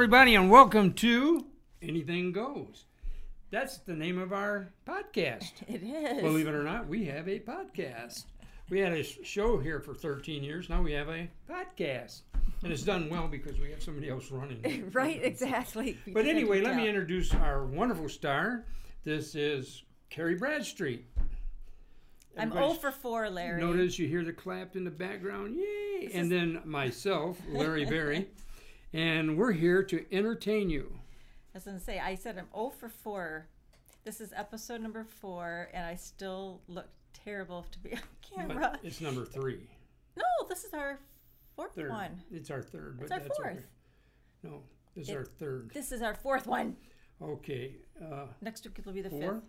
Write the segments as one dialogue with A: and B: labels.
A: everybody, and welcome to Anything Goes. That's the name of our podcast.
B: It is.
A: Believe it or not, we have a podcast. We had a show here for 13 years. Now we have a podcast. And it's done well because we have somebody else running. it.
B: right, exactly.
A: But anyway, let me introduce our wonderful star. This is Carrie Bradstreet.
B: I'm
A: Everybody
B: 0 for 4, Larry.
A: Notice you hear the clap in the background. Yay! And then myself, Larry Berry. And we're here to entertain you.
B: I was going to say, I said I'm 0 for 4. This is episode number 4, and I still look terrible to be on camera.
A: But it's number three.
B: No, this is our fourth
A: Third.
B: one.
A: It's our third. But
B: It's our
A: that's
B: fourth.
A: Okay. No, this is
B: It-
A: our third.
B: This is our fourth one.
A: Okay. Uh,
B: Next week it'll be the
A: four?
B: fifth.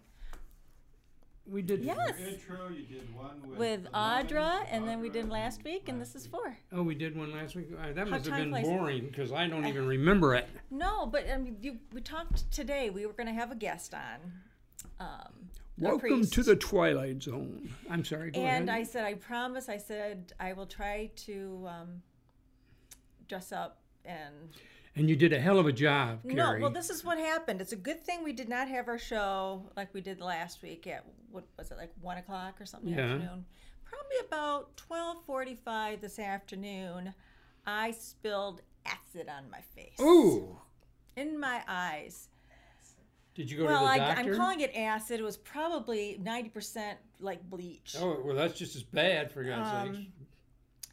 A: We did.
B: Yes.
C: Intro, you did one with,
B: With
C: Lemon,
B: Audra, and then we did last week, and this is
C: week.
B: four.
A: Oh, we did one last week. Uh, that
B: How
A: must have been
B: flies.
A: boring because I don't even remember it.
B: No, but I mean, you, we talked today. We were going to have a guest on. Um,
A: Welcome to the Twilight Zone. I'm sorry. Go
B: and I said, I promise. I said I will try to um, dress up and.
A: And you did a hell of a job, Carrie.
B: No, well, this is what happened. It's a good thing we did not have our show like we did last week at what was it like one o'clock or something in
A: Yeah.
B: afternoon. Probably about twelve forty-five this afternoon. I spilled acid on my face.
A: Ooh.
B: In my eyes.
A: Did you go
B: well,
A: to the doctor?
B: I'm calling it acid. It was probably ninety percent like bleach.
A: Oh, well, that's just as bad, for God's
B: Um,
A: sakes.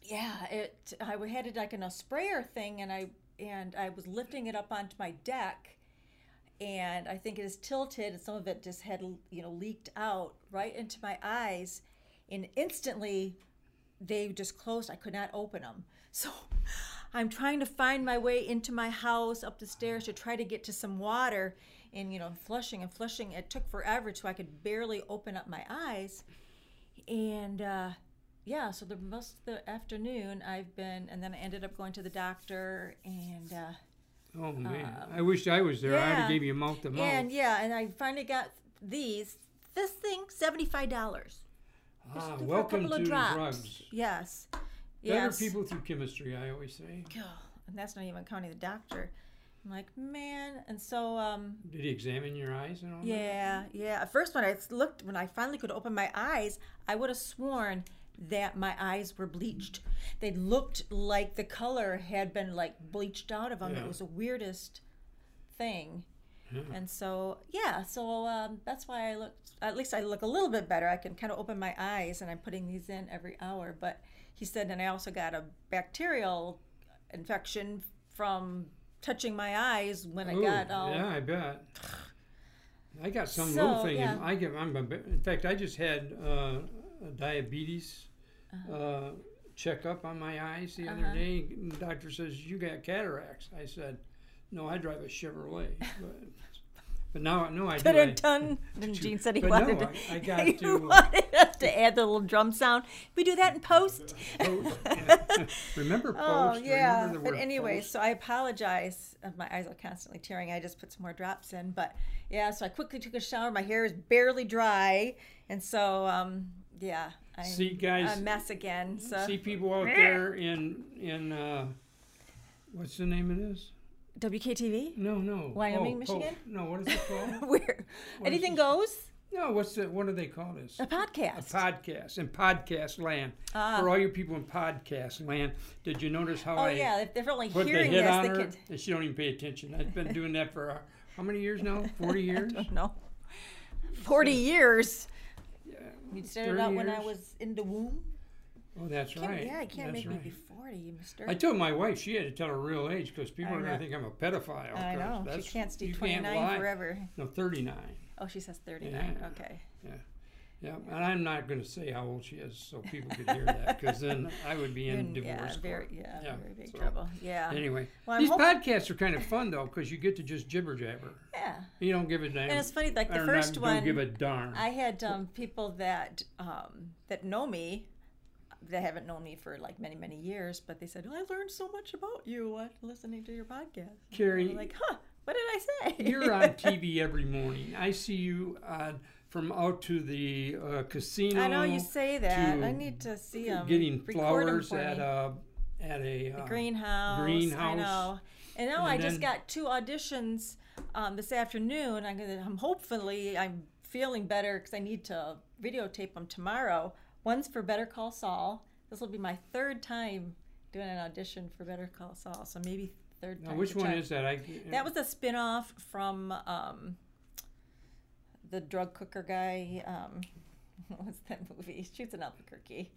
B: Yeah, it. I had it like in a sprayer thing, and I and I was lifting it up onto my deck, and I think it is tilted, and some of it just had you know leaked out right into my eyes, and instantly they just closed. I could not open them. So I'm trying to find my way into my house up the stairs to try to get to some water, and you know flushing and flushing. It took forever, so I could barely open up my eyes, and. uh yeah, so the most of the afternoon I've been, and then I ended up going to the doctor, and uh,
A: Oh, man. I wish I was there. I'd have
B: yeah.
A: gave you a mouth to mouth.
B: and yeah, and I finally got these. This thing, seventy five dollars.
A: ah, welcome to drugs.
B: Yes,
A: Better
B: yes.
A: people through chemistry, I always say.
B: And that's not even counting the doctor. I'm like, man, and so um,
A: Did he examine your eyes and all that?
B: yeah, yeah. At first, when I looked, when I finally could open my eyes, I would have sworn that my eyes were bleached. They looked like the color had been like bleached out of them.
A: Yeah.
B: It was the weirdest thing.
A: Yeah.
B: And so, yeah, so um, that's why I look, at least I look a little bit better. I can kind of open my eyes and I'm putting these in every hour. But he said, and I also got a bacterial infection from touching my eyes when I got all.
A: yeah, I bet. I got some
B: So,
A: little thing. in-
B: yeah.
A: I get. I'm. In fact, I just had uh, a diabetes. Uh, checkup on my eyes the other
B: Uh-huh.
A: day. The doctor says you got cataracts. I said, no, I drive a Chevrolet. But, but now, no, I do. I,
B: Dun, dun. Gene said he wanted
A: no,
B: to.
A: I, I got
B: he
A: to. uh,
B: wanted us to add the little drum sound. We do that in post.
A: post, yeah. remember post?
B: Oh yeah. But anyway,
A: post?
B: so I apologize. Uh, My eyes are constantly tearing. I just put some more drops in, but yeah. So I quickly took a shower. My hair is barely dry, and so um, yeah. I'm
A: See, guys,
B: a mess again. So
A: see people out there in in uh, what's the name of this?
B: WKTV.
A: No, no.
B: Wyoming,
A: oh,
B: Michigan?
A: po- no, what is it called?
B: Where anything goes.
A: no, what's the what do they call this?
B: A podcast.
A: A podcast in podcast land.
B: Ah.
A: For all you people in podcast land, did you notice how
B: oh
A: I
B: yeah. If they're only
A: put the
B: hearing
A: hit
B: this,
A: on
B: they
A: her
B: could.
A: and she don't even pay attention? I've been doing that for uh, how many years now? Forty years.
B: No. Forty years. You started
A: 30
B: out when I
A: years?
B: was in the womb.
A: Oh, that's
B: Can't-
A: right.
B: Yeah, I can't
A: That's
B: make
A: right.
B: me be forty, Mister.
A: I told my wife she had to tell her real age because people
B: I
A: are going to
B: know.
A: think I'm a pedophile.
B: I
A: 'cause
B: know.
A: that's-
B: She can't stay
A: you
B: 29
A: lie.
B: forever.
A: No, 39.
B: Oh, she says 39.
A: Yeah.
B: Okay.
A: Yeah, and I'm not going to say how old she is so people could hear that because then I would be in
B: You're- yeah,
A: divorce
B: very,
A: court.
B: yeah,
A: Yeah,
B: very big
A: so-
B: trouble. Yeah.
A: Anyway,
B: Well,
A: these
B: hop-
A: podcasts are kind of fun though because you get to just jibber jabber.
B: Yeah.
A: You don't give a damn.
B: And it's funny, like the first
A: not,
B: one,
A: Don't give a darn.
B: I had um, people that um, that know me, that haven't known me for like many, many years, but they said, oh, "I learned so much about you uh, listening to your podcast."
A: Carrie,
B: I'm like, huh? What did I say?
A: You're on TV every morning. I see you on from out to the uh, casino.
B: I know you say that. I need to see them.
A: getting flowers
B: for
A: at
B: me.
A: a at a uh,
B: greenhouse.
A: greenhouse.
B: I know. And now I
A: And
B: just got two auditions um, this afternoon. I'm gonna. I'm hopefully I'm feeling better because I need to videotape them tomorrow. One's for Better Call Saul. This will be my third time doing an audition for Better Call Saul. So maybe third
A: Now,
B: time.
A: which one is that? I
B: That was a spin-off from um, the drug cooker guy. Um, what was that movie? He shoots in Albuquerque.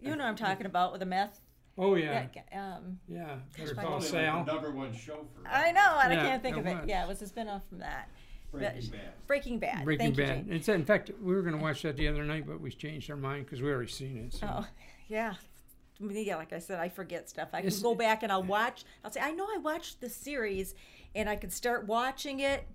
B: You know what I'm talking about with the meth.
A: Oh yeah,
B: Yeah, um,
A: yeah.
B: Gosh,
A: Better call
C: Saul. number one show for
B: I know, and
A: Yeah,
B: I can't think
A: it
B: of it.
A: was.
B: Yeah, it was a spin-off from that.
C: Breaking Bad.
B: Breaking Bad.
A: Breaking
B: Thank you,
A: Bad.
B: Jane.
A: It's in fact we were going to watch that the other night, but we changed our mind because we already seen it. So.
B: Oh, yeah. I mean, Yeah, like I said, I forget stuff. I can
A: It's-
B: go back and I'll watch. I'll say, I know I watched the series, and I can start watching it.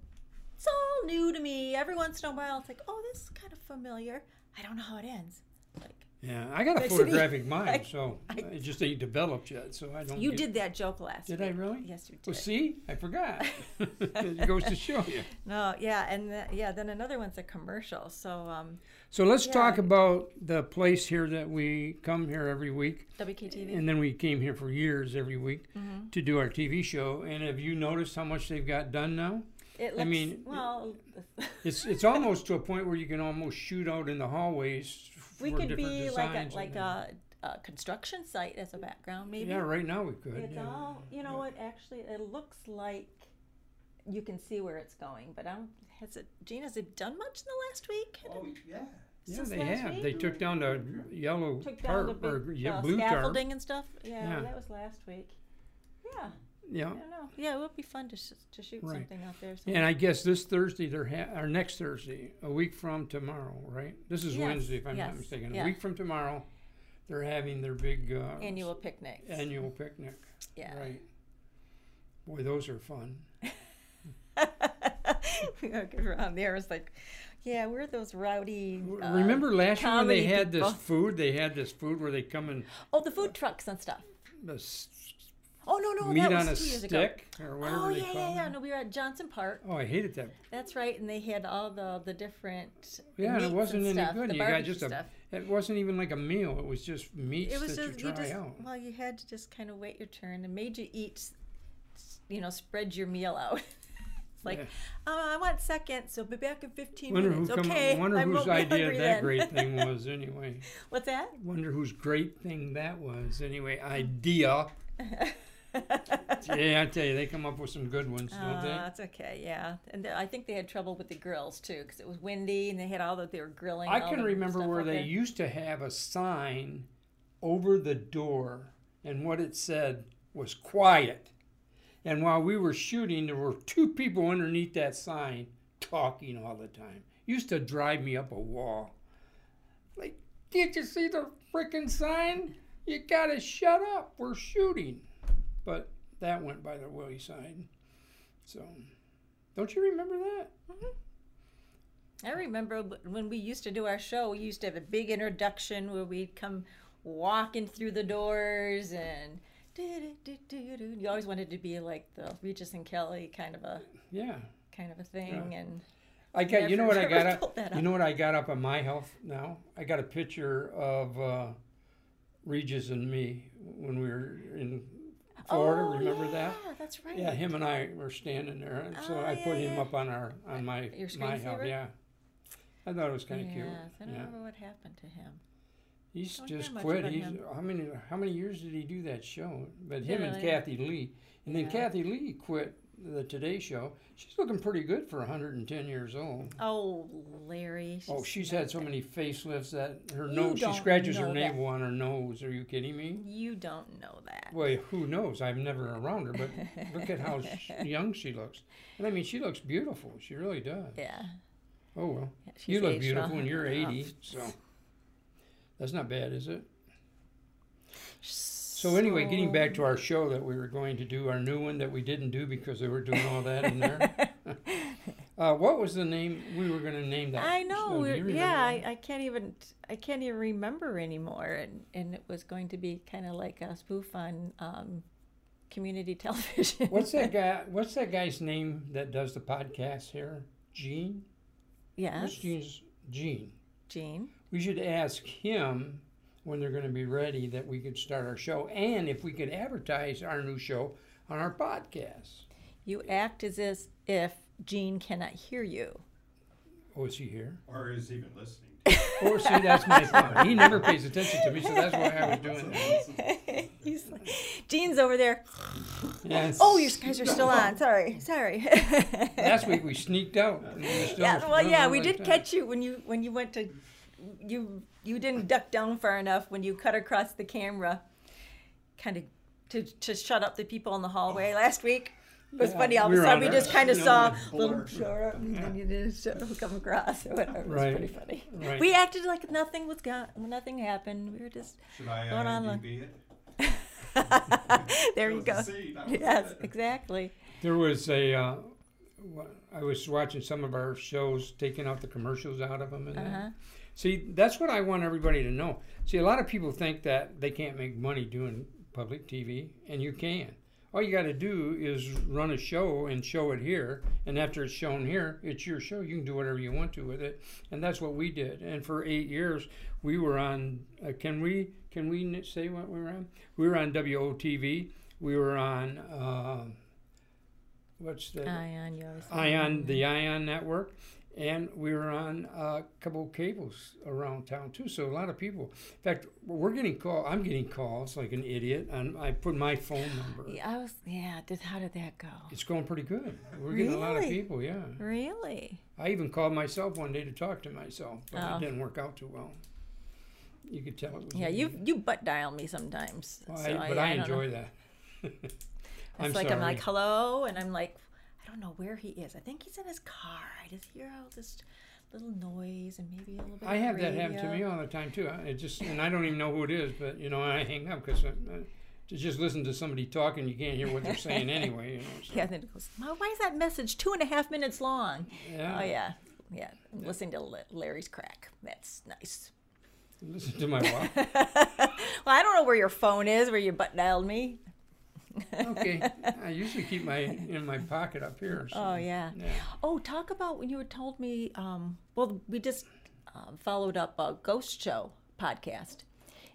B: It's all new to me. Every once in a while, it's like, oh, this is kind of familiar. I don't know how it ends. Like
A: Yeah, I got a
B: Good to be-
A: photographic mind,
B: I-
A: so
B: I-
A: it just ain't developed yet. So I don't.
B: you
A: get-
B: did that joke last.
A: Did
B: week.
A: I really?
B: Yes, you did.
A: Well, see, I forgot. it goes to show you.
B: No, yeah, and the, yeah, then another one's a commercial. So um,
A: So let's
B: Yeah.
A: talk about the place here that we come here every week,
B: WKTV.
A: and then we came here for years every week
B: Mm-hmm.
A: to do our TV show. And have you noticed how much they've got done now?
B: It looks,
A: I mean,
B: well,
A: It's it's almost to a point where you can almost shoot out in the hallways.
B: we
A: for
B: could
A: different
B: be like a like a, a construction site as a background, maybe.
A: Yeah, right now we could.
B: It's
A: yeah.
B: all, you know what, actually, it looks like you can see where it's going, but I don't, has it, Gene, has it done much in the last week?
C: Oh, yeah.
A: Yeah,
B: since
A: they have.
B: week?
A: They took down the yellow
B: Took down the
A: tarp or yeah,
B: uh,
A: blue tarp.
B: scaffolding and stuff? Yeah,
A: Yeah.
B: that was last week. Yeah,
A: Yeah.
B: I don't know. Yeah, it would be fun to, sh- to shoot
A: Right.
B: something out there. So.
A: And I guess this Thursday, they're ha- or next Thursday, a week from tomorrow, right? This is
B: Yes,
A: Wednesday, if I'm
B: yes,
A: not mistaken.
B: yeah.
A: A week from tomorrow, they're having their big uh,
B: Annual picnic.
A: annual picnic.
B: Yeah.
A: Right. Boy, those are fun.
B: around there. It's like, yeah, we're those rowdy. Uh,
A: Remember last year when they had this food? They had this food where they come and
B: Oh, the food trucks and stuff.
A: this
B: Oh no, no,
A: meat
B: that
A: on a
B: two years ago.
A: stick or whatever
B: Oh
A: they
B: yeah,
A: call
B: yeah, yeah.
A: it.
B: No, we were at Johnson Park.
A: Oh, I hated that.
B: That's right, and they had all the the different.
A: Yeah, and it wasn't any
B: stuff,
A: good.
B: The
A: You got
B: barbecue
A: just a.
B: stuff.
A: It wasn't even like a meal. It was just meats
B: It was
A: that
B: just
A: you
B: you
A: try
B: just
A: out.
B: well, you had to just kind of wait your turn and made you eat. s- You know, spread your meal out. it's like,
A: Yeah.
B: oh, I want second, so be back in fifteen
A: Wonder who
B: minutes.
A: come.
B: okay,
A: Wonder
B: I
A: whose
B: won't be
A: idea
B: hungry
A: that
B: then.
A: great thing was anyway.
B: What's that?
A: Wonder whose great thing that was anyway. Idea. Yeah, I tell you, they come up with some good ones, don't
B: Uh,
A: they?
B: that's okay, yeah. And I think they had trouble with the grills too, because it was windy and they had all that they were grilling.
A: I can remember where they
B: there.
A: used to have a sign over the door, and what it said was quiet. And while we were shooting, there were two people underneath that sign talking all the time. Used to drive me up a wall. Like, can't you see the freaking sign? You gotta shut up. We're shooting. But that went by the wayside. So, don't you remember that?
B: I remember when we used to do our show, we used to have a big introduction where we'd come walking through the doors and. You always wanted to be like the Regis and Kelly kind of a
A: Yeah.
B: kind of a thing, and
A: I got you know what I got
B: that
A: up. You know what I got up on my health now? I got a picture of uh, Regis and me when we were in Florida.
B: oh,
A: Remember
B: yeah,
A: that?
B: Yeah, that's right.
A: Yeah, him and I were standing there, and so
B: Oh,
A: I put him
B: yeah.
A: up on our on my
B: Your
A: my
B: screensaver?
A: Yeah, I thought it was kind of cute.
B: Yes, I don't
A: Yeah,
B: remember what happened to him.
A: he's
B: oh, don't
A: just quit. He's
B: him.
A: how many how many years did he do that show? But him and? Kathie Lee, and then Kathie Lee quit the Today Show. She's looking pretty good for 110 years old.
B: Oh, Larry.
A: Oh, she's had so many facelifts that her
B: You
A: nose. She scratches her navel on her nose. Are you kidding me?
B: You don't know that.
A: Well, who knows? I'm never around her, but look at how young she looks. And I mean, she looks beautiful. She really does.
B: Yeah.
A: Oh well,
B: yeah,
A: you look beautiful, and you're
B: Oh.
A: 80, so that's not bad, is it? So anyway, getting back to our show that we were going to do, our new one that we didn't do because they were doing all that in there. uh, what was the name we were going to name that?
B: I know. We're- yeah. I, I can't even I can't even remember anymore, and and it was going to be kind of like a spoof on um, community television.
A: What's that guy? What's that guy's name that does the podcast here? Gene.
B: yes,
A: What's Gene's Gene?
B: Gene.
A: We should ask him when they're going to be ready that we could start our show and if we could advertise our new show on our podcast.
B: You act as if, if Gene cannot hear you.
A: Oh, is he here?
C: Or is he even listening.
A: Oh, see, that's my thought. He never pays attention to me, so that's why I was doing that.
B: He's like, Gene's over there.
A: Yes.
B: Oh, you guys are still on. Sorry, sorry.
A: Last week we sneaked out. we
B: yeah, well, yeah, we
A: like
B: did
A: that.
B: catch you when you when you went to you you didn't duck down far enough when you cut across the camera, kind of to to shut up the people in the hallway last week. It was
A: Yeah,
B: funny. All of
A: we
B: a sudden, we just kind of saw
C: the
B: little
C: blur.
B: short up, and then you just uh, come across. Or whatever. It was
A: Right,
B: pretty funny.
A: right.
B: We acted like nothing was gone, nothing happened. We were just
C: Should I
B: Going on, look.
C: IMDb
B: there.
C: That
B: You
C: was
B: go.
C: the scene. That was
B: Yes,
C: it.
B: exactly.
A: There was a. Uh, wha- I was watching some of our shows, taking out the commercials out of them, and.
B: Uh-huh.
A: see, that's what I want everybody to know. See, a lot of people think that they can't make money doing public TV, and you can. All you got to do is run a show and show it here, and after it's shown here, it's your show. You can do whatever you want to with it, and that's what we did. And for eight years, we were on. Uh, can we can we say what we were on? We were on WOTV. We were on. Uh, what's the
B: Ion, you always.
A: Ion, the Ion network, and we were on a couple of cables around town too. So a lot of people. In fact, we're getting call. I'm getting calls like an idiot, and I put my phone number.
B: Yeah, I was. Yeah. Did how did that go?
A: It's going pretty good. We're getting a lot of people. Yeah,
B: Really?
A: I even called myself one day to talk to myself, but
B: Oh.
A: it didn't work out too well. You could tell it was.
B: Yeah, you you butt dial me sometimes.
A: Well,
B: so
A: I, but I,
B: know.
A: enjoy that. I'm
B: It's like
A: sorry.
B: I'm like hello, and I'm like, I don't know where he is. I think he's in his car. I just hear all this little noise and maybe a little bit.
A: I have that happen to me all the time too. I- It just and I don't even know who it is, but you know I hang up because uh, uh, to just listen to somebody talking, you can't hear what they're saying anyway. You know, so,
B: Yeah, then it goes. "Ma, Why is that message two and a half minutes long?
A: yeah.
B: Oh yeah, yeah. I'm listening to Larry's crack. That's nice.
A: Listen to my wife.
B: well, I don't know where your phone is, where you butt dialed me.
A: Okay, I usually keep my in my pocket up here. So,
B: Oh yeah.
A: yeah.
B: Oh, talk about when you had told me. Um, well, we just um, followed up a ghost show podcast,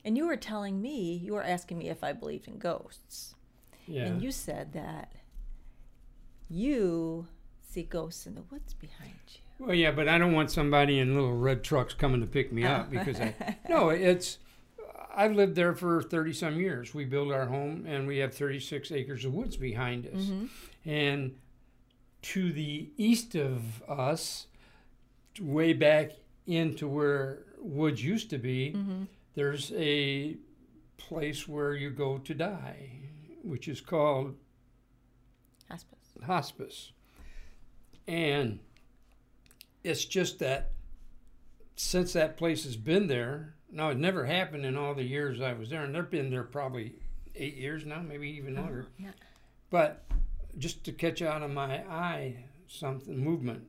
B: and you were telling me you were asking me if I believed in ghosts,
A: Yeah.
B: and you said that you see ghosts in the woods behind you.
A: Well, yeah, but I don't want somebody in little red trucks coming to pick me up because I. No, it's. I've lived there for 30 some years. We built our home and we have 36 acres of woods behind us. Mm-hmm. And to the east of us, way back into where woods used to be, mm-hmm. there's a place where you go to die, which is called
B: Hospice.
A: hospice. And it's just that since that place has been there, now it never happened in all the years I was there, and they've been there probably eight years now, maybe even oh, longer.
B: Yeah.
A: But just to catch out of my eye something movement.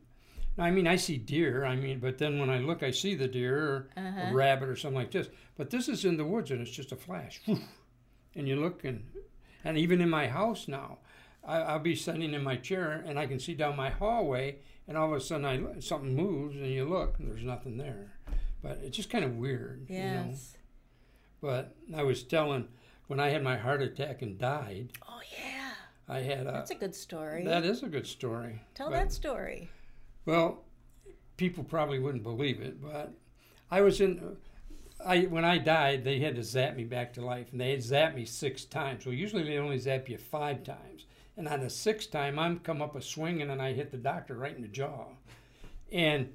A: Now, I mean, I see deer. I mean, but then when I look, I see the deer or a uh-huh. rabbit or something like this. But this is in the woods, and it's just a flash. And you look, and and even in my house now, I, I'll be sitting in my chair, and I can see down my hallway, and all of a sudden, I something moves, and you look, and there's nothing there. But it's just kind of weird, you know.
B: Yes.
A: But I was telling when I had my heart attack and died,
B: Oh yeah.
A: I had a.
B: That's a good story.
A: That is a good story.
B: Tell
A: but-
B: that story.
A: Well, people probably wouldn't believe it, but I was in. I when I died, they had to zap me back to life, and they had zapped me six times. Well, usually they only zap you five times, and on the sixth time, I'm come up a swinging, and I hit the doctor right in the jaw, and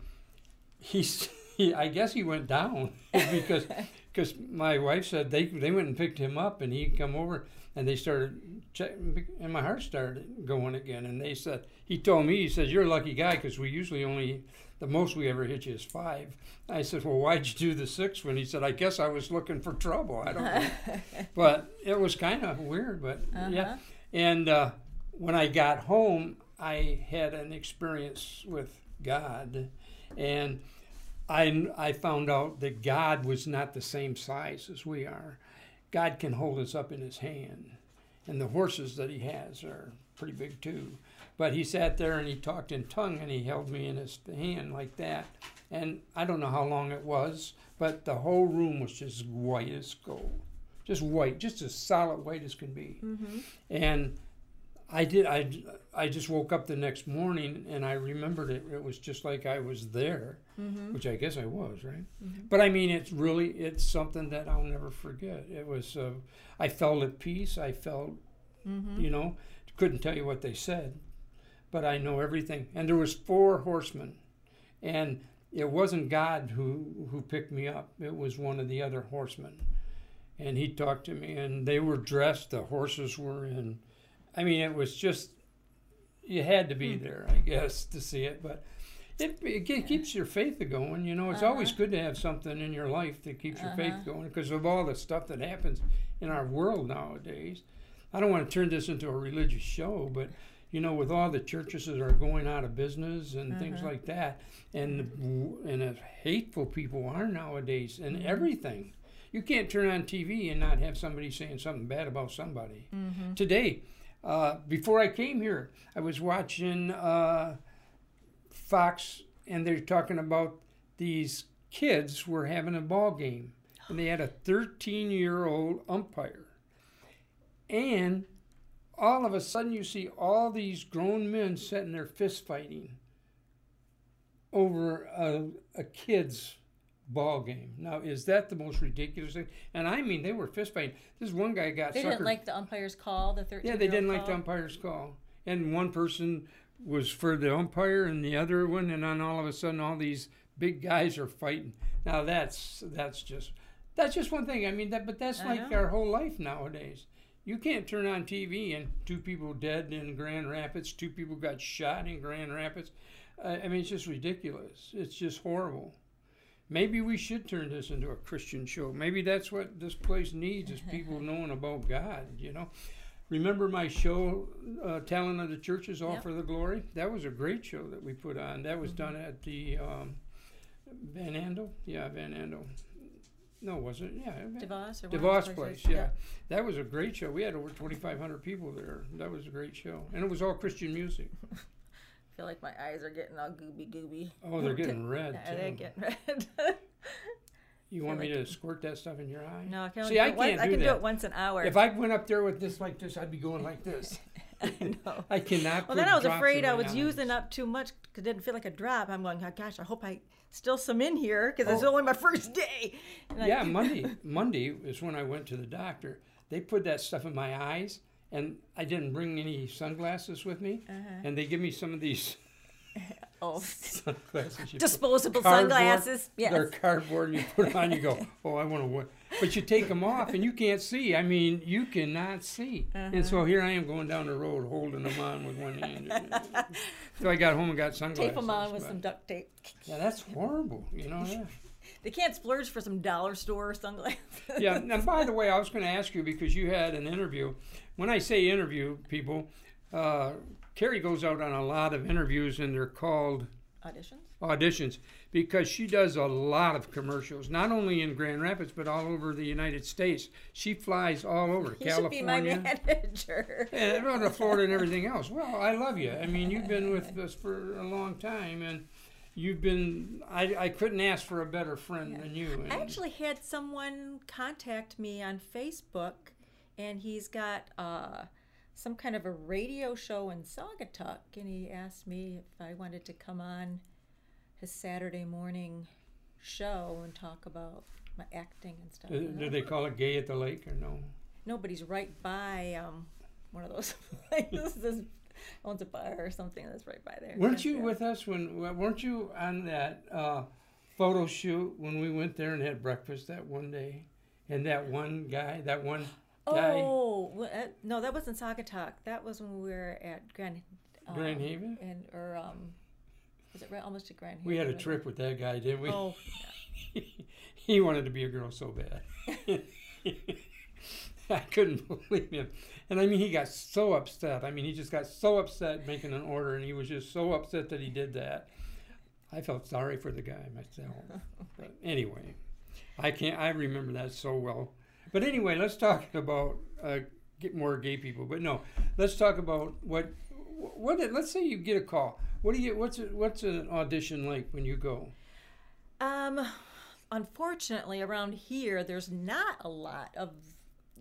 A: he's. He, I guess he went down because because my wife said they they went and picked him up, and he come over and they started checking, and my heart started going again. And they said he told me he said you're a lucky guy because we usually only the most we ever hit you is five. I said, well, why'd you do the sixth one? He said, I guess I was looking for trouble. I don't know, but it was kind of weird. But yeah, and uh, when I got home, I had an experience with God, and I, I found out that God was not the same size as we are. God can hold us up in his hand. And the horses that he has are pretty big too. But he sat there and he talked in tongue and he held me in his hand like that. And I don't know how long it was, but the whole room was just white as gold. Just white, just as solid white as can be.
B: Mm-hmm.
A: And I did. I, I just woke up the next morning and I remembered it. It was just like I was there,
B: Mm-hmm.
A: which I guess I was, right?
B: Mhm.
A: But I mean, it's really it's something that I'll never forget. It was. Uh, I felt at peace. I felt,
B: Mm-hmm.
A: you know, couldn't tell you what they said, but I know everything. And there was four horsemen, and it wasn't God who who picked me up. It was one of the other horsemen, and he talked to me, and they were dressed. The horses were in. I mean, it was just. You had to be
B: Hmm.
A: there, I guess, to see it, but. It, it ke- keeps your faith going. You know, it's always
B: Uh-huh.
A: good to have something in your life that keeps your faith
B: Uh-huh.
A: going because of all the stuff that happens in our world nowadays. I don't want to turn this into a religious show, but you know, with all the churches that are going out of business and things
B: Uh-huh.
A: like that, and and as hateful people are nowadays, and
B: Mhm.
A: everything, you can't turn on TV and not have somebody saying something bad about somebody.
B: Mm-hmm.
A: Today, uh, before I came here, I was watching uh, Fox, and they're talking about these kids were having a ball game, and they had a 13-year-old umpire, and all of a sudden you see all these grown men sitting there fist fighting over a, a kid's ball game. Now, is that the most ridiculous thing? And I mean, they were fist fighting. This one guy got
B: They
A: suckered.
B: didn't like the umpire's call, the 13
A: Yeah, they didn't like the umpire's call. And one person was for the umpire and the other one and then all of a sudden all these big guys are fighting. Now that's that's just that's just one thing. I mean that but that's
B: I
A: like
B: know.
A: our whole life nowadays. You can't turn on TV and two people dead in Grand Rapids, two people got shot in Grand Rapids. Uh, I mean it's just ridiculous. It's just horrible. Maybe we should turn this into a Christian show. Maybe that's what this place needs is people knowing about God, you know. Remember my show, uh, Talent of the Churches, All
B: Yep.
A: for the Glory? That was a great show that we put on. That was done at the um, Van Andel? Yeah, Van Andel. No, was it? Yeah.
B: DeVos or
A: DeVos Place,
B: places?
A: yeah. That was a great show. We had over 2,500 people there. That was a great show. And it was all Christian music.
B: I feel like my eyes are getting all gooby gooby.
A: Oh, they're getting red.
B: Yeah, they're getting red.
A: You want me
B: feel
A: to squirt that stuff in your eye?
B: no, I can only
A: See,
B: do
A: I
B: it once- I can do it once an hour.
A: If I went up there with this like this, I'd be going like this.
B: I know.
A: I cannot.
B: Well, then I was afraid I was
A: eyes.
B: using up too much because it didn't feel like a drop. I'm going, oh, gosh, I hope I still some in here because it's
A: Oh.
B: only my first day. And I-
A: Yeah, Monday. Monday is when I went to the doctor. They put that stuff in my eyes, and I didn't bring any sunglasses with me.
B: Uh-huh.
A: And they give me some of these
B: Oh,
A: sunglasses.
B: Disposable sunglasses.
A: They're cardboard, and you put on. You go, oh, I want to. wear But you take them off, and you can't see. I mean, you cannot see. And
B: Uh-huh.
A: so here I am going down the road, holding them on with one hand. so I got home and got sunglasses.
B: Tape them on with
A: but-
B: some duct tape.
A: Yeah, that's horrible. You know that.
B: They can't splurge for some dollar store sunglasses.
A: yeah, and by the way, I was going to ask you because you had an interview. When I say interview, people, uh, Carrie goes out on a lot of interviews, and they're called
B: Auditions?
A: auditions because she does a lot of commercials, not only in Grand Rapids but all over the United States. She flies all over
B: He should be my
A: California.
B: manager.
A: And to Florida and everything else. Well, I love you. I mean, you've been with us for a long time, and you've been. I, I couldn't ask for a better friend than you. And
B: I actually had someone contact me on Facebook, and he's got uh, some kind of a radio show in Saugatuck, and he asked me if I wanted to come on his Saturday morning show and talk about my acting and stuff.
A: Do,
B: And
A: do
B: I-
A: they call it gay at the lake or no?
B: Nobody's right by um, one of those places. Owns a bar or something that's right by there.
A: Weren't you
B: Yeah.
A: with us when? weren't you on that uh, photo shoot when we went there and had breakfast that one day? And that one guy, that one
B: Oh well, uh, no, that wasn't Saugatuck. That was when we were at Grand. Um,
A: Grand Haven.
B: and or um, was it right almost to Grand Haven?
A: We had a trip with that guy, didn't we?
B: Oh,
A: he wanted to be a girl so bad. I couldn't believe him. And I mean, he got so upset. I mean, he just got so upset making an order, and he was just so upset that he did that. I felt sorry for the guy myself. But anyway, I can't. I remember that so well. But anyway, let's talk about uh, get more gay people. But no, let's talk about what Wh- What? Let's say you get a call. What do you? What's it, what's an audition like when you go?
B: Um, unfortunately, around here, there's not a lot of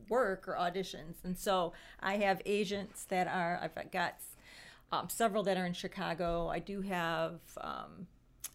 B: work or auditions, and so I have agents that are. I've got um, several that are in Chicago. I do have um,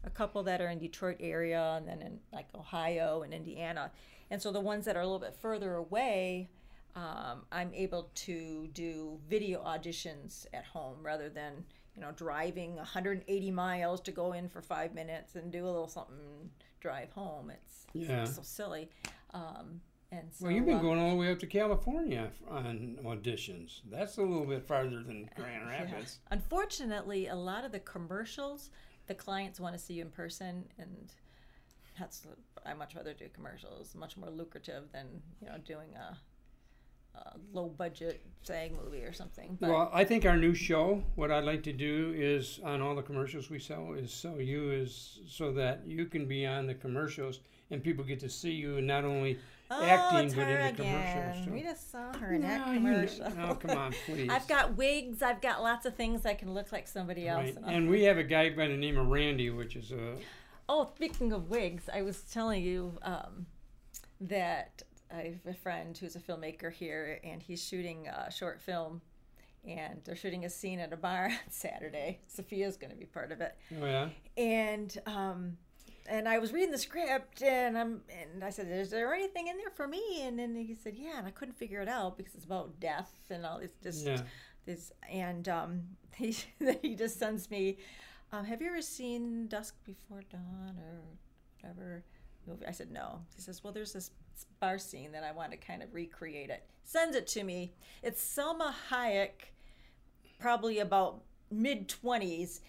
B: a couple that are in Detroit area, and then in like Ohio and Indiana. And so the ones that are a little bit further away, um, I'm able to do video auditions at home rather than you know driving 180 miles to go in for five minutes and do a little something, and drive home. It's,
A: Yeah.
B: so silly. Um, and so
A: Well, you've been
B: uh,
A: going all the way up to California on auditions. That's a little bit farther than Grand Rapids.
B: Unfortunately, a lot of the commercials, the clients want to see you in person, and that's I much rather do commercials. Much more lucrative than you know doing a, a low budget SAG movie or something. But
A: Well, I think our new show, what I'd like to do is on all the commercials we sell, is sell you is so that you can be on the commercials and people get to see you and not only
B: oh,
A: acting but in the commercials. too.
B: We just saw her in that
A: No, you
B: commercial.
A: no, come on, please.
B: I've got wigs. I've got lots of things I can look like somebody else.
A: Right.
B: and-
A: And we have a guy by the name of Randy, which is a
B: Oh, speaking of wigs, I was telling you um, that I have a friend who's a filmmaker here, and he's shooting a short film, and they're shooting a scene at a bar on Saturday. Sophia's going to be part of it,
A: oh yeah.
B: and um, and I was reading the script, and I'm and I said, "Is there anything in there for me?" And then he said, "Yeah," and I couldn't figure it out because it's about death and all this just
A: Yeah.
B: this and um, he he just sends me. Um, have you ever seen Dusk Before Dawn or whatever movie? I said no. He says, well, there's this bar scene that I want to kind of recreate it. Sends it to me. It's Salma Hayek, probably about mid twenties,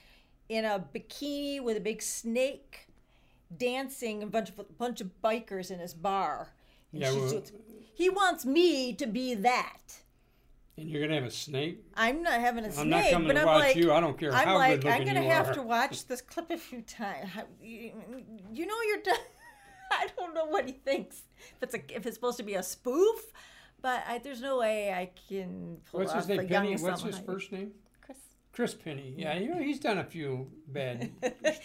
B: in a bikini with a big snake, dancing a bunch of bunch of bikers in his bar. And
A: Yeah,
B: she's-
A: well-
B: he wants me to be that.
A: And you're gonna have a snake.
B: I'm not having a snake,
A: I'm not coming
B: but
A: to
B: I'm
A: watch
B: like,
A: you. I don't care
B: I'm
A: how
B: like,
A: good
B: I'm gonna
A: you
B: have
A: are.
B: to watch this clip a few times. You, you know, you're done. I don't know what he thinks. If it's a, if it's supposed to be a spoof, but I, there's no way I can pull
A: What's
B: off
A: his name?
B: a young
A: Penny. What's his first name?
B: Chris.
A: Chris Penny. Yeah, you know he's done a few bad.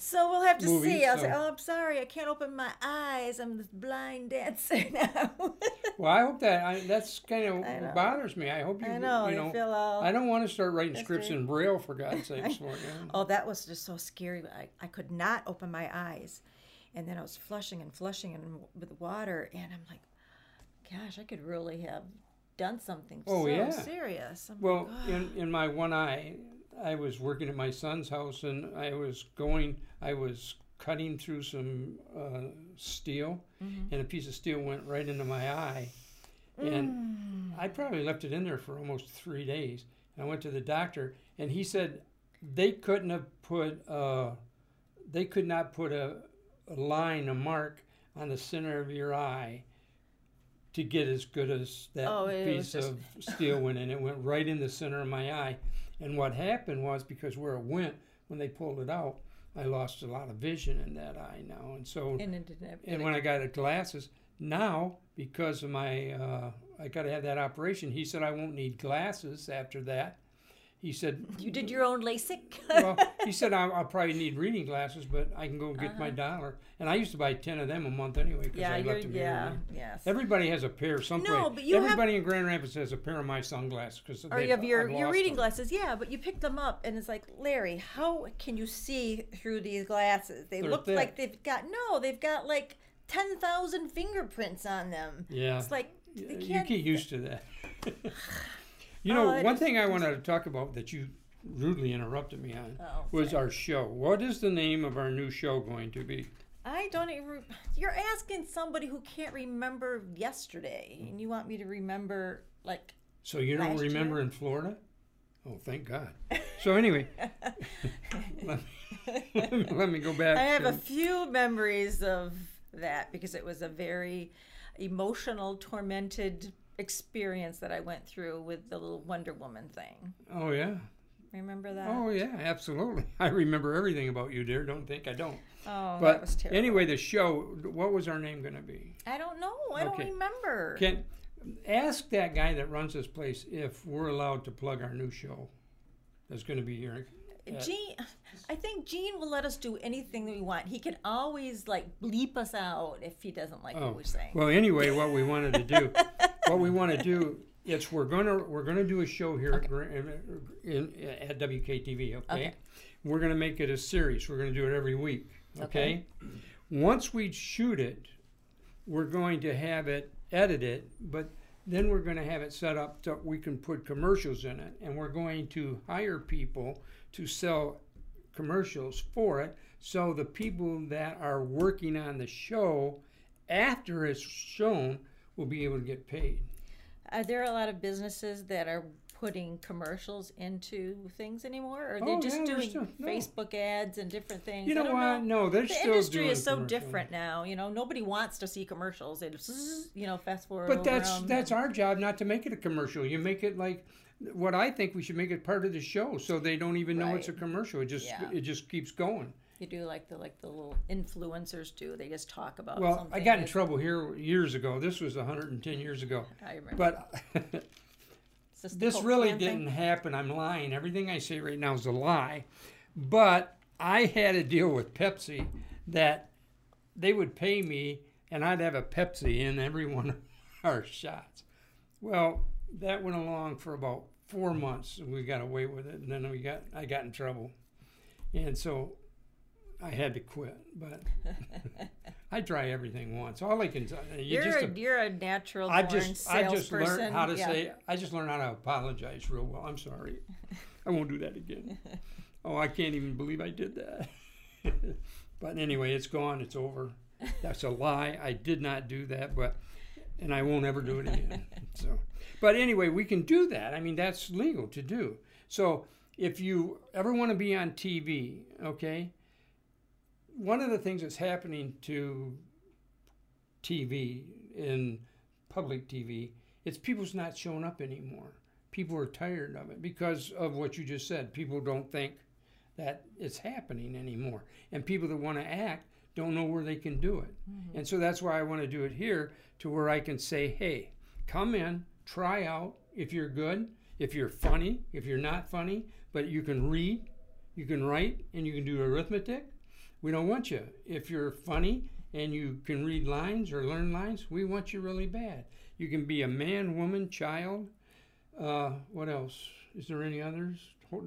B: So we'll have to
A: Movies,
B: see. I'll
A: so-
B: say, oh, I'm sorry, I can't open my eyes. I'm this blind dancer now.
A: well, I hope that I, that's kind of bothers me. I hope you.
B: I know.
A: You know,
B: feel all.
A: I don't want to start writing scripts in braille for God's sake.
B: Oh, that was just so scary. I, I could not open my eyes. And then I was flushing and flushing and with water. And I'm like, gosh, I could really have done something
A: Oh,
B: so
A: yeah.
B: serious. Oh, I'm
A: Well,
B: like,
A: in, in my one eye, I was working at my son's house and I was going, I was cutting through some uh, steel
B: Mm-hmm.
A: and a piece of steel went right into my eye.
B: Mm.
A: And I probably left it in there for almost three days. And I went to the doctor and he said they couldn't have put, uh, they could not put a, a line, a mark on the center of your eye to get as good as that
B: Oh,
A: piece
B: just-
A: of steel went in. It went right in the center of my eye. And what happened was because where it went, when they pulled it out, I lost a lot of vision in that eye now. And so,
B: and it didn't have,
A: and when I got the glasses, now because of my, uh, I got to have that operation. He said I won't need glasses after that. He said,
B: you did your own LASIK?
A: well, he said I'll, I'll probably need reading glasses, but I can go get
B: Uh-huh.
A: my dollar. And I used to buy ten of them a month anyway because
B: yeah,
A: I left them
B: yeah,
A: here.
B: yes.
A: Everybody has a pair someplace.
B: No, but you have-
A: everybody in Grand Rapids has a pair of my sunglasses because
B: or you have your, your reading glasses, yeah, but you pick them up and it's like, Larry, how can you see through these glasses? They
A: They're
B: look
A: thick.
B: like they've got, no, they've got like 10,000 fingerprints on them.
A: Yeah,
B: It's like, they
A: you
B: can't.
A: get used to that. you know,
B: Oh,
A: one thing I wanted to talk about that you rudely interrupted me on
B: Oh,
A: was our show. What is the name of our new show going to be?
B: I don't even. You're asking somebody who can't remember yesterday, and you want me to remember like.
A: So you don't remember
B: year?
A: in Florida? Oh, thank God. So anyway, let, me, let me go back.
B: I have a few memories of that because it was a very emotional, tormented experience that I went through with the little Wonder Woman thing.
A: Oh yeah.
B: Remember that?
A: Oh yeah, absolutely. I remember everything about you, dear. Don't think I don't.
B: Oh, that
A: But
B: was terrible.
A: anyway, the show. What was our name going to be?
B: I don't know. I
A: Okay.
B: don't remember.
A: Can ask that guy that runs this place if we're allowed to plug our new show. that's going to be here. Yeah.
B: Gene, I think Gene will let us do anything that we want. He can always like bleep us out if he doesn't like
A: Oh,
B: what we're saying.
A: Well, anyway, what we wanted to do, what we want to do, it's we're gonna we're gonna do a show here at Gra- in, at WKTV. Okay?
B: Okay.
A: we're gonna make it a series. We're gonna do it every week. Okay. Once we shoot it, we're going to have it edited, but then we're going to have it set up so we can put commercials in it, and we're going to hire people to sell commercials for it. So the people that are working on the show after it's shown will be able to get paid.
B: Are there a lot of businesses that are putting commercials into things anymore, or they're
A: Oh,
B: just
A: yeah,
B: doing
A: still- no.
B: Facebook ads and different things?
A: You know what? No, they're
B: The
A: still
B: industry is so different now. You know, nobody wants to see commercials. It's you know, fast forward.
A: But that's that's our job, not to make it a commercial. You make it like what I think we should make it part of the show, so they don't even know it's a commercial. It just
B: Yeah.
A: it just keeps going.
B: you do like the like the little influencers do. They just talk about.
A: Well,
B: something
A: I got in
B: that's-
A: trouble here years ago. This was 110 years ago,
B: I remember.
A: but
B: It's
A: this really didn't happen. I'm lying. Everything I say right now is a lie. But I had a deal with Pepsi that they would pay me, and I'd have a Pepsi in every one of our shots. Well, that went along for about four months, and we got away with it. And then we got I got in trouble, and so I had to quit. But I try everything once. All I can tell you,
B: You're
A: just
B: a, you're a natural
A: I just I just learned how to
B: Yeah.
A: say I just learned how to apologize real well. I'm sorry. I won't do that again. Oh, I can't even believe I did that. but anyway, it's gone. It's over. That's a lie. I did not do that, but and I won't ever do it again. So, but anyway, we can do that. I mean, that's legal to do. So, if you ever want to be on TV, okay, one of the things that's happening to TV in public TV, it's people's not showing up anymore. People are tired of it because of what you just said. People don't think that it's happening anymore. And people that want to act don't know where they can do it. Mm-hmm. And so that's why I want to do it here to where I can say, hey, come in, try out if you're good, if you're funny, if you're not funny, but you can read, you can write, and you can do arithmetic. We don't want you. If you're funny and you can read lines or learn lines, we want you really bad. You can be a man, woman, child. Uh, what else? Is there any others?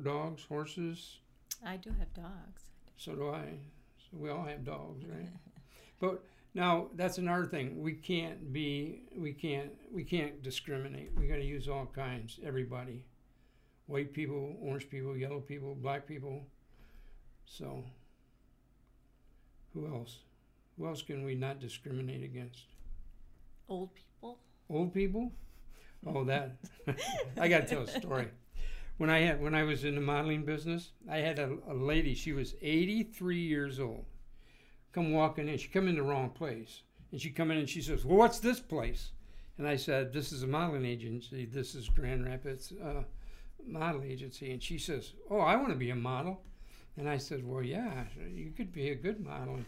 A: Dogs, horses.
B: I do have dogs.
A: So do I. So we all have dogs, right? but now that's another thing. We can't be. We can't. We can't discriminate. We got to use all kinds. Everybody. White people, orange people, yellow people, black people. So. Who else? Who else can we not discriminate against?
B: Old people.
A: Old people? Oh, that. I got to tell a story. When I had when I was in the modeling business, I had a, a lady. She was 83 years old. Come walking in. She come in the wrong place, and she come in and she says, "Well, what's this place?" And I said, "This is a modeling agency. This is Grand Rapids uh, Model Agency." And she says, "Oh, I want to be a model." And I said, "Well, yeah, you could be a good model." And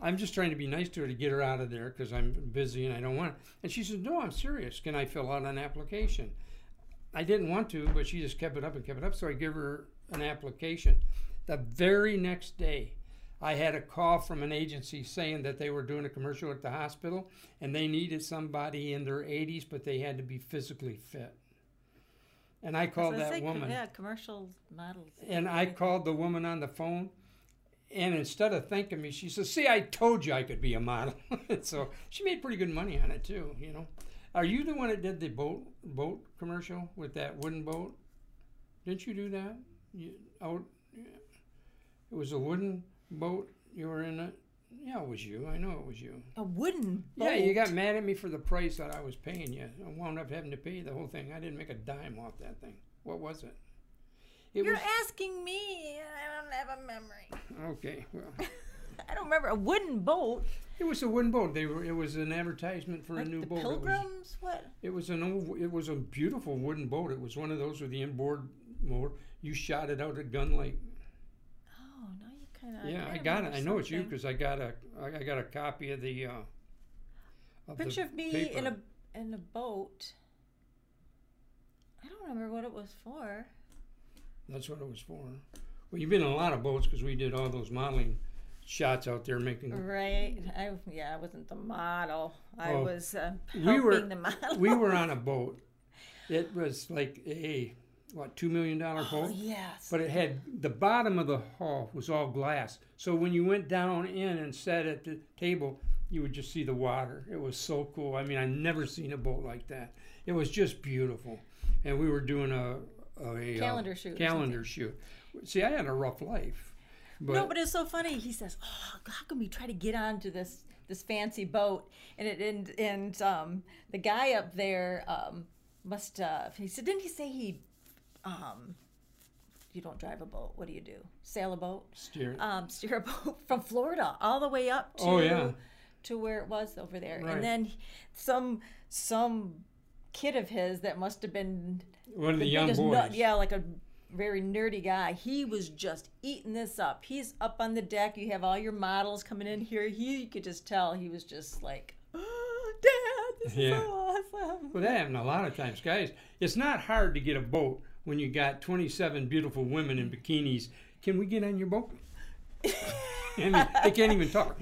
A: I'm just trying to be nice to her to get her out of there because I'm busy and I don't want it. And she said, No, I'm serious. Can I fill out an application? I didn't want to, but she just kept it up and kept it up. So I give her an application. The very next day, I had a call from an agency saying that they were doing a commercial at the hospital and they needed somebody in their 80s, but they had to be physically fit. And I called
B: So
A: that woman.
B: Yeah, commercial models.
A: And I called the woman on the phone, and instead of thanking me, she says, "See, I told you I could be a model." so she made pretty good money on it too. You know, are you the one that did the boat boat commercial with that wooden boat? Didn't you do that? You, oh, out, it was a wooden boat. You were in it. Yeah, it was you. I know it was you.
B: A wooden boat.
A: Yeah, you got mad at me for the price that I was paying you. I wound up having to pay the whole thing. I didn't make a dime off that thing. What was it? It
B: You're
A: was
B: asking me. I don't have a memory.
A: okay. Well.
B: I don't remember a wooden boat.
A: It was a wooden boat. They were. It was an advertisement for
B: Like
A: a new boat. It was,
B: Pilgrims. What?
A: it was an old. It was a beautiful wooden boat. It was one of those with the inboard motor. You shot it out at Gun
B: Lake. Now you kind of.
A: yeah, I got it. I know it's you because I got a. I I got a copy of the. Uh, of the
B: Picture of me
A: paper.
B: in a in a boat. I don't remember what it was for.
A: That's what it was for. Well, you've been in a lot of boats because we did all those modeling shots out there making.
B: Right. I yeah, I wasn't the model. I
A: Oh.
B: was uh,
A: We were-
B: the model.
A: we were on a boat. It was like a what two million dollar
B: Oh,
A: boat,
B: yes.
A: but it had the bottom of the hull was all glass. So when you went down in and sat at the table, you would just see the water. It was so cool. I mean, I never seen a boat like that. It was just beautiful. And we were doing a, a, uh,
B: Calendar shoot
A: Calendar shoot. See, I had a rough life. But,
B: no, but it's so funny. He says, "Oh, how can we try to get onto this this fancy boat?" And it and and um, the guy up there um, must. Uh, he said, "Didn't he say he?" Um, you don't drive a boat. What do you do? Sail a boat?
A: steer.
B: Um, steer a boat from Florida all the way up to
A: Oh, yeah.
B: to where it was over there.
A: Right.
B: And then some some kid of his that must have been
A: One of the
B: the
A: young boys.
B: nut- yeah, like a very nerdy guy. He was just eating this up. He's up on the deck. You have all your models coming in here. He, you could just tell he was just like, oh, Dad, this
A: Yeah.
B: is so awesome.
A: Well, that happened a lot of times, guys. It's not hard to get a boat when you got 27 beautiful women in bikinis. Can we get on your boat? I they can't even talk.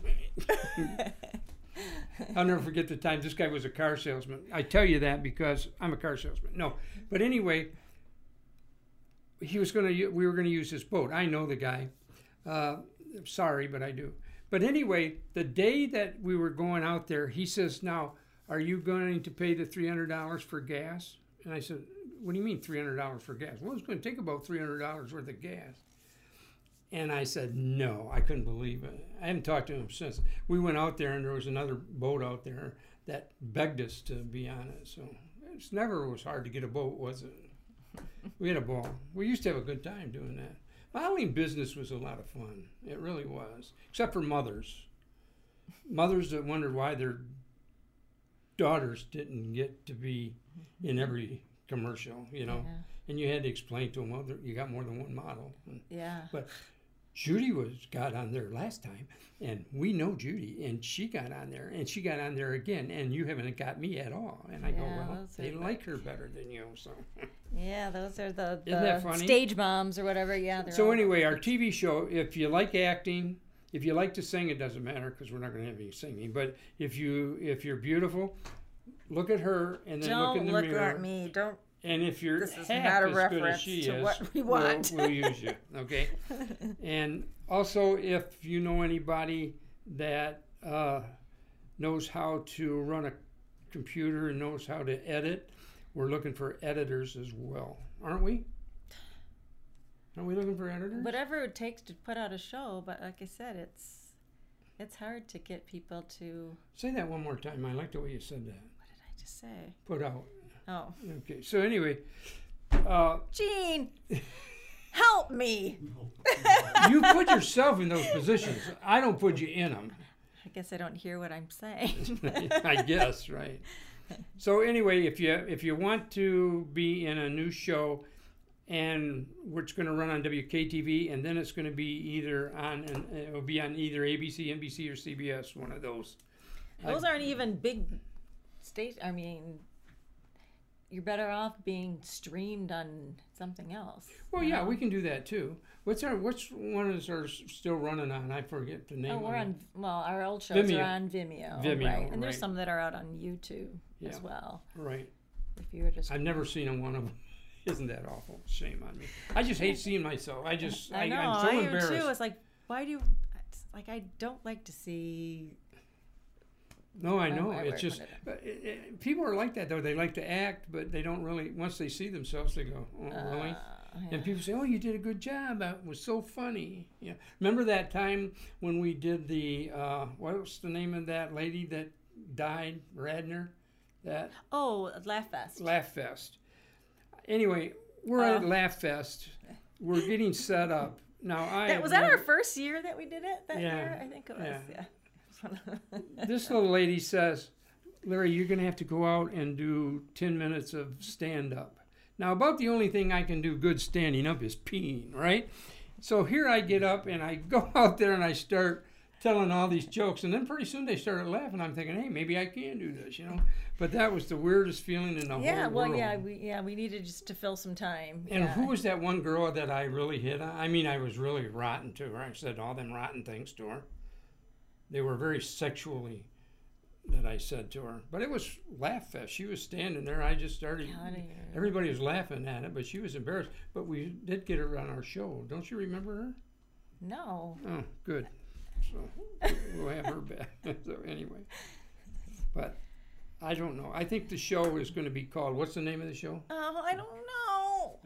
A: I'll never forget the time this guy was a car salesman. I tell you that because I'm a car salesman. No, but anyway, he was going to. We were going to use his boat. I know the guy. Uh, sorry, but I do. But anyway, the day that we were going out there, he says, "Now, are you going to pay the three hundred dollars for gas?" And I said, "What do you mean three hundred dollars for gas? Well, it's going to take about three hundred dollars worth of gas." And I said, no, I couldn't believe it. I haven't talked to him since. We went out there and there was another boat out there that begged us to be on it. So it's never was hard to get a boat, was it? We had a ball. We used to have a good time doing that. Modeling business was a lot of fun. It really was, except for mothers. Mothers that wondered why their daughters didn't get to be mm-hmm. in every commercial, you know.
B: Yeah.
A: And you had to explain to them, well, you got more than one model. And
B: Yeah.
A: But Judy was got on there last time, and we know Judy, and she got on there, and she got on there again, and you haven't got me at all. And I go, well, they
B: the-
A: like her better than you, so.
B: Yeah, those are the, the stage moms or whatever. Yeah. They're
A: So anyway, our TV show, if you like acting, if you like to sing, it doesn't matter because we're not going to have any singing. But if you if you're beautiful, look at her and then look
B: Don't
A: in the
B: look
A: mirror.
B: at me. Don't.
A: And if you're
B: This is
A: half
B: not a
A: as good as she
B: to
A: is,
B: what we
A: we'll-
B: want.
A: We'll, use you, okay? and also, if you know anybody that uh, knows how to run a computer and knows how to edit, we're looking for editors as well, aren't we? Aren't we looking for editors?
B: Whatever it takes to put out a show, but like I said, it's it's hard to get people to.
A: Say that one more time. I like the way you said that.
B: What did I just say?
A: Put out.
B: Oh,
A: Okay. So anyway, uh,
B: Gene, help me.
A: you put yourself in those positions. I don't put you in them.
B: I guess I don't hear what I'm saying.
A: I guess right. So anyway, if you if you want to be in a new show, and it's going to run on WKTV, and then it's going to be either on and it will be on either ABC, NBC, or CBS, one of those.
B: Those aren't even big state. I mean, you're better off being streamed on something else.
A: Well, yeah,
B: know?
A: we can do that too. What's our which one is our still running on? I forget the name.
B: Oh, we're on. Well, our old shows
A: Vimeo.
B: are on Vimeo,
A: Vimeo,
B: right? And there's some that are out on YouTube
A: Yeah.
B: as well.
A: right.
B: If you were just,
A: I've never seen a one of them. Isn't that awful? Shame on me. I just hate seeing myself. I just I,
B: I know.
A: am so
B: I
A: embarrassed.
B: too. It's like, why do you? It's like I don't like to see.
A: No, I know.
B: why
A: it's just
B: it
A: it, it, people are like that though. They like to act, but they don't really. Once they see themselves, they go, "Oh, really?"
B: Uh,
A: And people say, "Oh, you did a good job. That was so funny." Yeah. Remember that time when we did the uh, what was the name of that lady that died, Radner? That
B: Oh, Laugh Fest.
A: Laugh Fest. Anyway, we're at
B: Uh.
A: Laugh Fest. We're getting set up now. I
B: that was that our first year that we did it. That
A: Yeah,
B: year, I think it was.
A: yeah.
B: Yeah.
A: this little lady says, Larry, you're going to have to go out and do 10 minutes of stand up. Now, about the only thing I can do good standing up is peeing, right? So here I get up and I go out there and I start telling all these jokes, and then pretty soon they started laughing. I'm thinking, hey, maybe I can do this, you know. But that was the weirdest feeling in the
B: Yeah,
A: whole
B: well,
A: world.
B: yeah, well, yeah, we yeah we needed just to fill some time.
A: And
B: yeah.
A: who was that one girl that I really hit on? I mean, I was really rotten to her. I said all them rotten things to her. They were very sexually that I said to her. But it was laugh fest. She was standing there. I just started.
B: God,
A: Everybody was laughing at it, but she was embarrassed. But we did get her on our show. Don't you remember her?
B: No.
A: Oh, good. So we'll have her back. so anyway, but I don't know. I think the show is going to be called. What's the name of the show?
B: Oh, I don't know.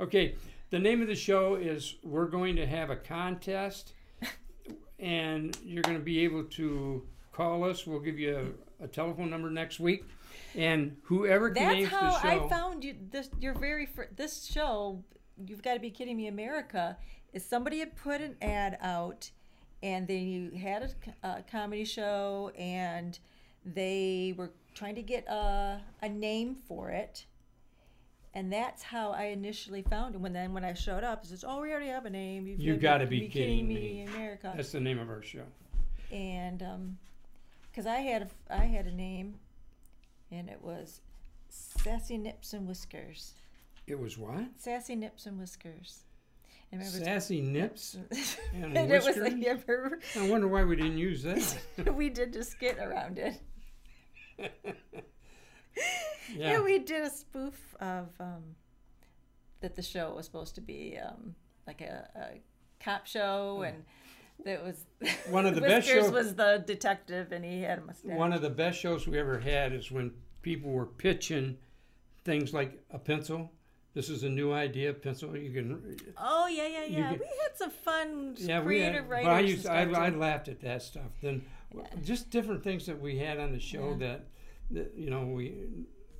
A: Okay, the name of the show is we're going to have a contest, and you're going to be able to call us. We'll give you a, a telephone number next week, and whoever
B: That's
A: name
B: how
A: the show.
B: I found you. This your very fir- this show. You've got to be kidding me, America. Is somebody had put an ad out, and then you had a comedy show, and they were trying to get a a name for it. And that's how I initially found it. When then when I showed up, it says, "Oh, we already have a name." You've
A: You
B: got
A: gotta be kidding me.
B: America
A: That's the name of our show.
B: and um, because I had a, I had a name, and it was Sassy Nips and Whiskers.
A: It was what?
B: Sassy Nips and Whiskers. And
A: Sassy nips and
B: and it was like, yeah, remember,
A: I wonder why we didn't use that.
B: we did a skit around it.
A: yeah.
B: Yeah, we did a spoof of um, that the show was supposed to be um, like a, a cop show, and that was
A: One of the best
B: Whiskers
A: show-
B: was the detective, and he had a mustache.
A: One of the best shows we ever had is when people were pitching things like a pencil. This is a new idea, pencil. You can,
B: Oh yeah, yeah, yeah.
A: could-
B: we had some fun
A: yeah,
B: creative
A: had.
B: writers.
A: I used, I, I laughed at that stuff. Then, just different things that we had on the show
B: Yeah.
A: that, that, you know, we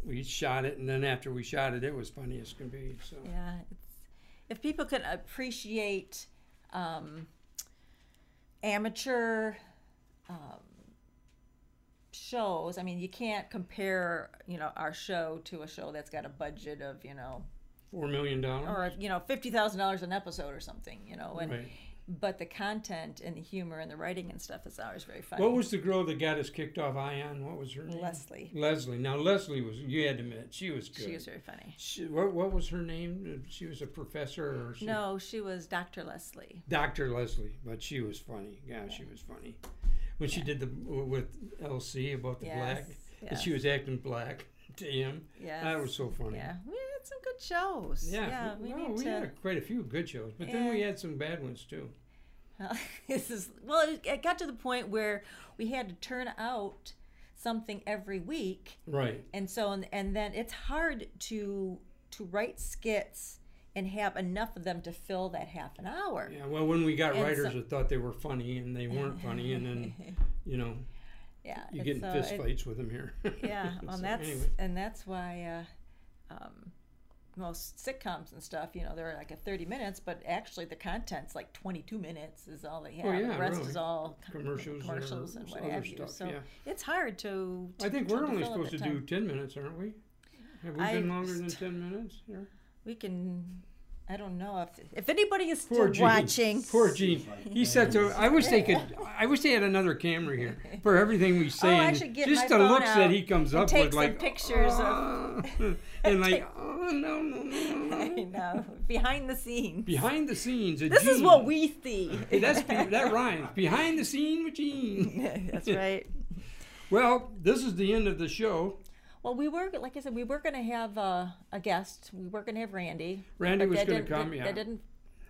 A: we shot it, and then after we shot it, it was funny as can be. So
B: yeah, it's, if people could appreciate um, amateur um, shows, I mean, you can't compare, you know, our show to a show that's got a budget of, you know,
A: four million dollars.
B: or you know, fifty thousand dollars an episode or something, you know, and
A: Right.
B: but the content and the humor and the writing and stuff is always very funny.
A: What was the girl that got us kicked off Ion? What was her name?
B: Leslie?
A: Leslie. Now Leslie was. You had to admit she was good.
B: She was very funny.
A: She, what, what was her name? She was a professor or she,
B: No, she was Dr. Leslie.
A: Dr. Leslie, but she was funny. Yeah, she was funny. When she did the with LC about the
B: Yes,
A: black, and she was acting black him.
B: Yes.
A: That was so funny.
B: Yeah, we had some good shows.
A: Yeah,
B: Yeah, we
A: well,
B: need
A: we
B: to.
A: had quite a few good shows, but then we had some bad ones too.
B: this is well. It, it got to the point where we had to turn out something every week,
A: Right.
B: and so and, and then it's hard to to write skits and have enough of them to fill that half an hour.
A: Yeah. Well, when we got
B: And
A: writers
B: so-
A: that thought they were funny and they weren't funny, and then you know
B: Yeah,
A: you get in
B: uh,
A: fist
B: it-
A: fights with them here.
B: Yeah, well,
A: So,
B: that's
A: anyway.
B: and that's why uh, um, most sitcoms and stuff, you know, they're like a thirty minutes, but actually the content's like twenty-two minutes is all they have.
A: Oh, yeah,
B: the rest
A: really.
B: is all
A: Commercials
B: commercials and what
A: other
B: have you. So
A: yeah.
B: it's hard to.
A: I think
B: to-
A: we're only supposed to do ten minutes, aren't we? Have we
B: I
A: been longer than ten minutes? Here?
B: We can. I don't know if if anybody is
A: Poor
B: still
A: Gene.
B: watching.
A: Poor Gene. He said so. I wish they could. I wish they had another camera here for everything we say.
B: Oh, I should get
A: just
B: my
A: the
B: phone
A: looks that he comes
B: and
A: up
B: take
A: with,
B: some
A: like
B: pictures of-
A: "Ah," and like, oh no, no, no, no,
B: I know behind the scenes.
A: Behind the scenes,
B: this is what we see.
A: Hey, that's that rhymes. Behind the scene with Gene.
B: that's right.
A: Well, this is the end of the show.
B: Well, we were like I said, we were going to have uh, a guest. We were going to have Randy.
A: Randy
B: but
A: was
B: that
A: gonna
B: didn't-
A: come,
B: That,
A: yeah.
B: that didn't.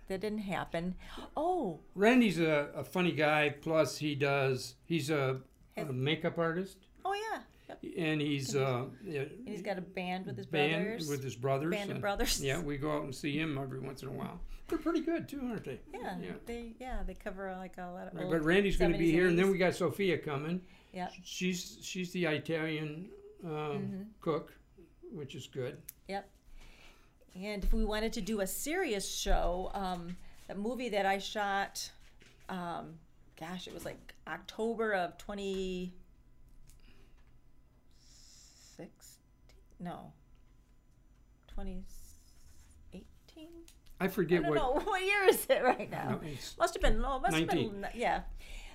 B: That didn't happen. Oh,
A: Randy's a, a funny guy. Plus, he does. He's a, a makeup artist,
B: oh yeah. Yep.
A: and he's uh,
B: And he's got a band with his
A: band
B: brothers.
A: with his brothers.
B: Band of brothers.
A: Yeah, we go out and see him every once in a while. They're pretty good too, aren't they?
B: yeah,
A: Yeah.
B: they yeah they cover like a lot of.
A: Right, but Randy's going to be
B: 70s,
A: here, and then we got Sophia coming.
B: Yep.
A: She's she's the Italian um,
B: Mm-hmm.
A: cook, which is good.
B: Yep. And if we wanted to do a serious show, um, the movie that I shot, um, gosh, it was like October of 2016? No. 2018?
A: I
B: I
A: forget
B: don't
A: what.
B: know. What year is it right now?
A: No, it's-
B: Must have been, no, must have
A: 19.
B: been, yeah.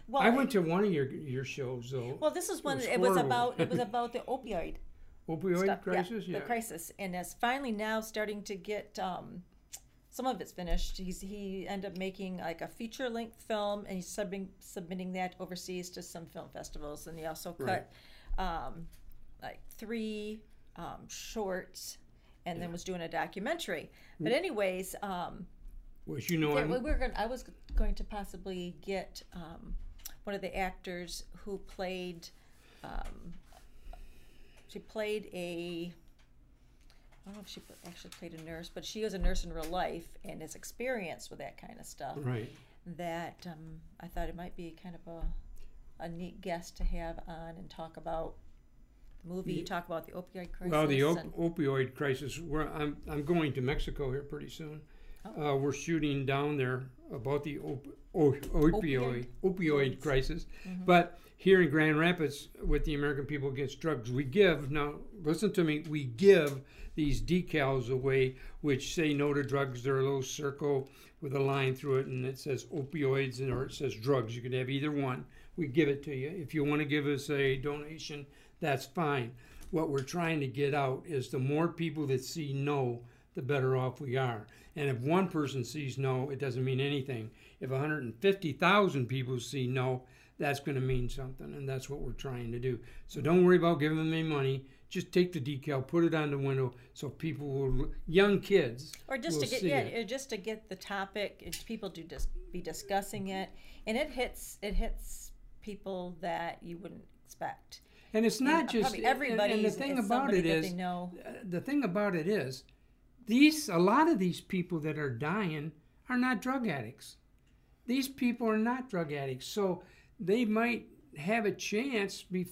B: Well,
A: I went to one of your your shows though.
B: Well, this is one.
A: was
B: It was about. It was about the opioid
A: Opioid
B: stuff.
A: crisis.
B: Yeah,
A: Yeah.
B: the crisis, and it's finally now starting to get. Um, some of it's finished. He's he ended up making like a feature length film, and he's submitting submitting that overseas to some film festivals. And he also cut um, like three um, shorts, and then was doing a documentary. But anyways, um,
A: you know,
B: yeah, we were going. I was going to possibly get um, one of the actors who played. Um, she played a. I don't know if she actually played a nurse, but she was a nurse in real life and is experienced with that kind of stuff.
A: right.
B: That um, I thought it might be kind of a, a neat guest to have on and talk about the movie, talk about the opioid crisis.
A: Well, the op- opioid crisis. We're, I'm I'm going to Mexico here pretty soon.
B: Oh.
A: Uh, we're shooting down there about the op- opioid opioid crisis. But here in Grand Rapids, with the American People Against Drugs, we give now. Listen to me. We give these decals away, which say no to drugs. They're a little circle with a line through it, and it says opioids, and or it says drugs. You could have either one. We give it to you. If you want to give us a donation, that's fine. What we're trying to get out is the more people that see no, the better off we are. And if one person sees no, it doesn't mean anything. If 150,000 people see no, that's going to mean something, and that's what we're trying to do. So don't worry about giving them any money. Just take the decal, put it on the window, so people will, young kids,
B: or just
A: will
B: to get
A: see
B: yeah,
A: it.
B: or just to get the topic people to just be discussing it and it hits it hits people that you wouldn't expect
A: And it's not
B: And
A: just
B: everybody
A: And the thing about it is, uh, the thing about it is, these a lot of these people that are dying are not drug addicts. These people are not drug addicts, so they might have a chance be,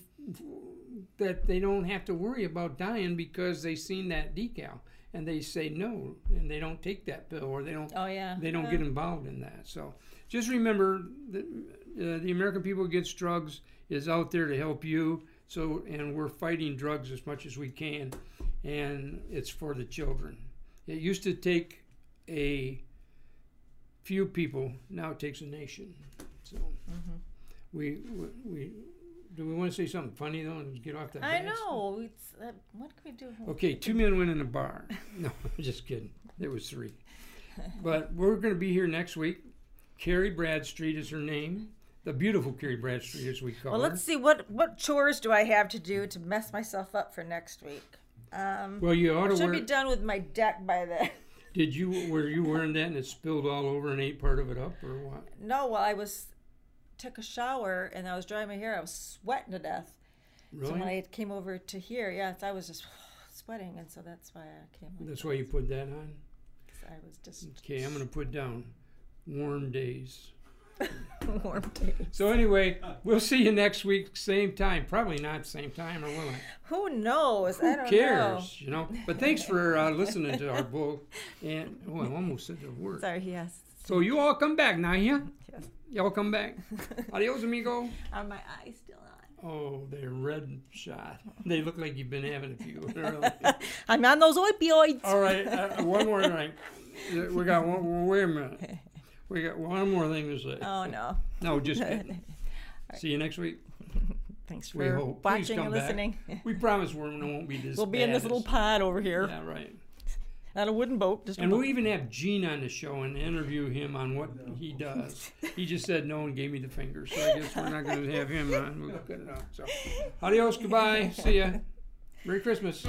A: that they don't have to worry about dying because they seen that decal and they say no and they don't take that pill or they don't
B: oh yeah
A: they don't
B: Yeah.
A: get involved in that. So just remember that uh, the American People Against Drugs is out there to help you. So and we're fighting drugs as much as we can, and it's for the children. It used to take a few people. Now it takes a nation. So
B: Mm-hmm.
A: we, we we do we want to say something funny though and get off that?
B: i
A: bad stuff?
B: know it's, uh, what can we do
A: Okay, two men went in a bar. No, I'm just kidding. There was three. But we're going to be here next week. Carrie Bradstreet is her name. The beautiful Carrie Bradstreet, as we call
B: well
A: her.
B: Well, let's see what what chores do i have to do to mess myself up for next week um
A: Well, you ought to
B: should
A: wear.
B: be done with my deck by then
A: Did you were you wearing that and it spilled all over and ate part of it up or what?
B: no well i was took a shower and i was drying my hair i was sweating to death Really? So when I came over to here, yes, I was just sweating, and so that's why I came. Like
A: That's why you put that on.
B: I was just
A: Okay, I'm going to put down warm days.
B: warm days.
A: So anyway, we'll see you next week, same time. Probably not same time, or will I?
B: Who knows? I
A: Who
B: don't
A: cares? You know. But thanks for uh, listening to our bull. And oh, I almost said the word.
B: Sorry, yes.
A: So you all come back now, yeah?
B: Yes.
A: Y'all come back. Adios, amigo.
B: Are my eyes still on?
A: Oh, they're red shot. They look like you've been having a few.
B: I'm on those opioids.
A: all right, uh, one more thing. We got one. Wait a minute. We got one more thing to say.
B: Oh no!
A: No, just kidding. See you next week.
B: Thanks
A: We
B: for
A: hope.
B: Watching
A: come
B: and
A: back.
B: listening.
A: We promise we won't be this.
B: We'll be in
A: bad
B: this little pod over here,
A: Yeah, right.
B: on a wooden boat. Just
A: And
B: boat.
A: we'll even have Gene on the show and interview him on what he does. He just said no and gave me the finger, so I guess we're not going to have him on. We'll cut it out. So, adios, goodbye, see ya. Merry Christmas.